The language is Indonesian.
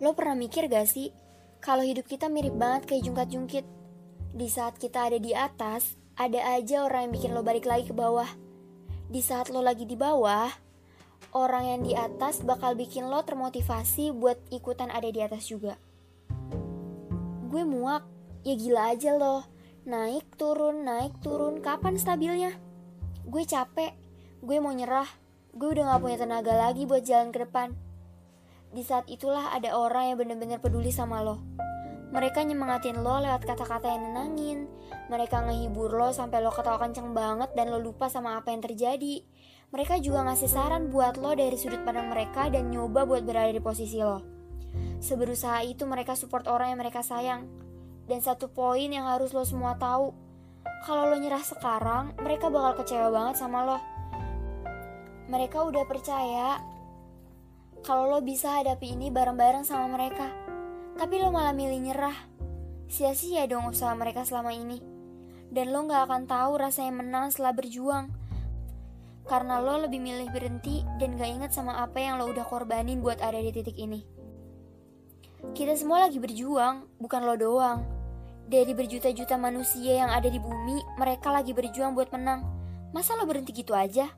Lo pernah mikir gak sih, kalau hidup kita mirip banget kayak jungkat-jungkit? Di saat kita ada di atas, ada aja orang yang bikin lo balik lagi ke bawah. Di saat lo lagi di bawah, orang yang di atas bakal bikin lo termotivasi buat ikutan ada di atas juga. Gue muak, ya gila aja lo. Naik turun, naik turun, kapan stabilnya? Gue capek, gue mau nyerah, gue udah gak punya tenaga lagi buat jalan ke depan. Di saat itulah ada orang yang bener-bener peduli sama lo. Mereka nyemangatin lo lewat kata-kata yang nenangin. Mereka ngehibur lo sampai lo ketawa kenceng banget dan lo lupa sama apa yang terjadi. Mereka juga ngasih saran buat lo dari sudut pandang mereka dan nyoba buat berada di posisi lo. Seberusaha itu mereka support orang yang mereka sayang. Dan satu poin yang harus lo semua tahu, kalau lo nyerah sekarang, mereka bakal kecewa banget sama lo. Mereka udah percaya kalau lo bisa hadapi ini bareng-bareng sama mereka. Tapi lo malah milih nyerah. Sia-sia dong usaha mereka selama ini. Dan lo gak akan tahu rasanya menang setelah berjuang. Karena lo lebih milih berhenti dan gak inget sama apa yang lo udah korbanin buat ada di titik ini. Kita semua lagi berjuang, bukan lo doang. Dari berjuta-juta manusia yang ada di bumi, mereka lagi berjuang buat menang. Masa lo berhenti gitu aja?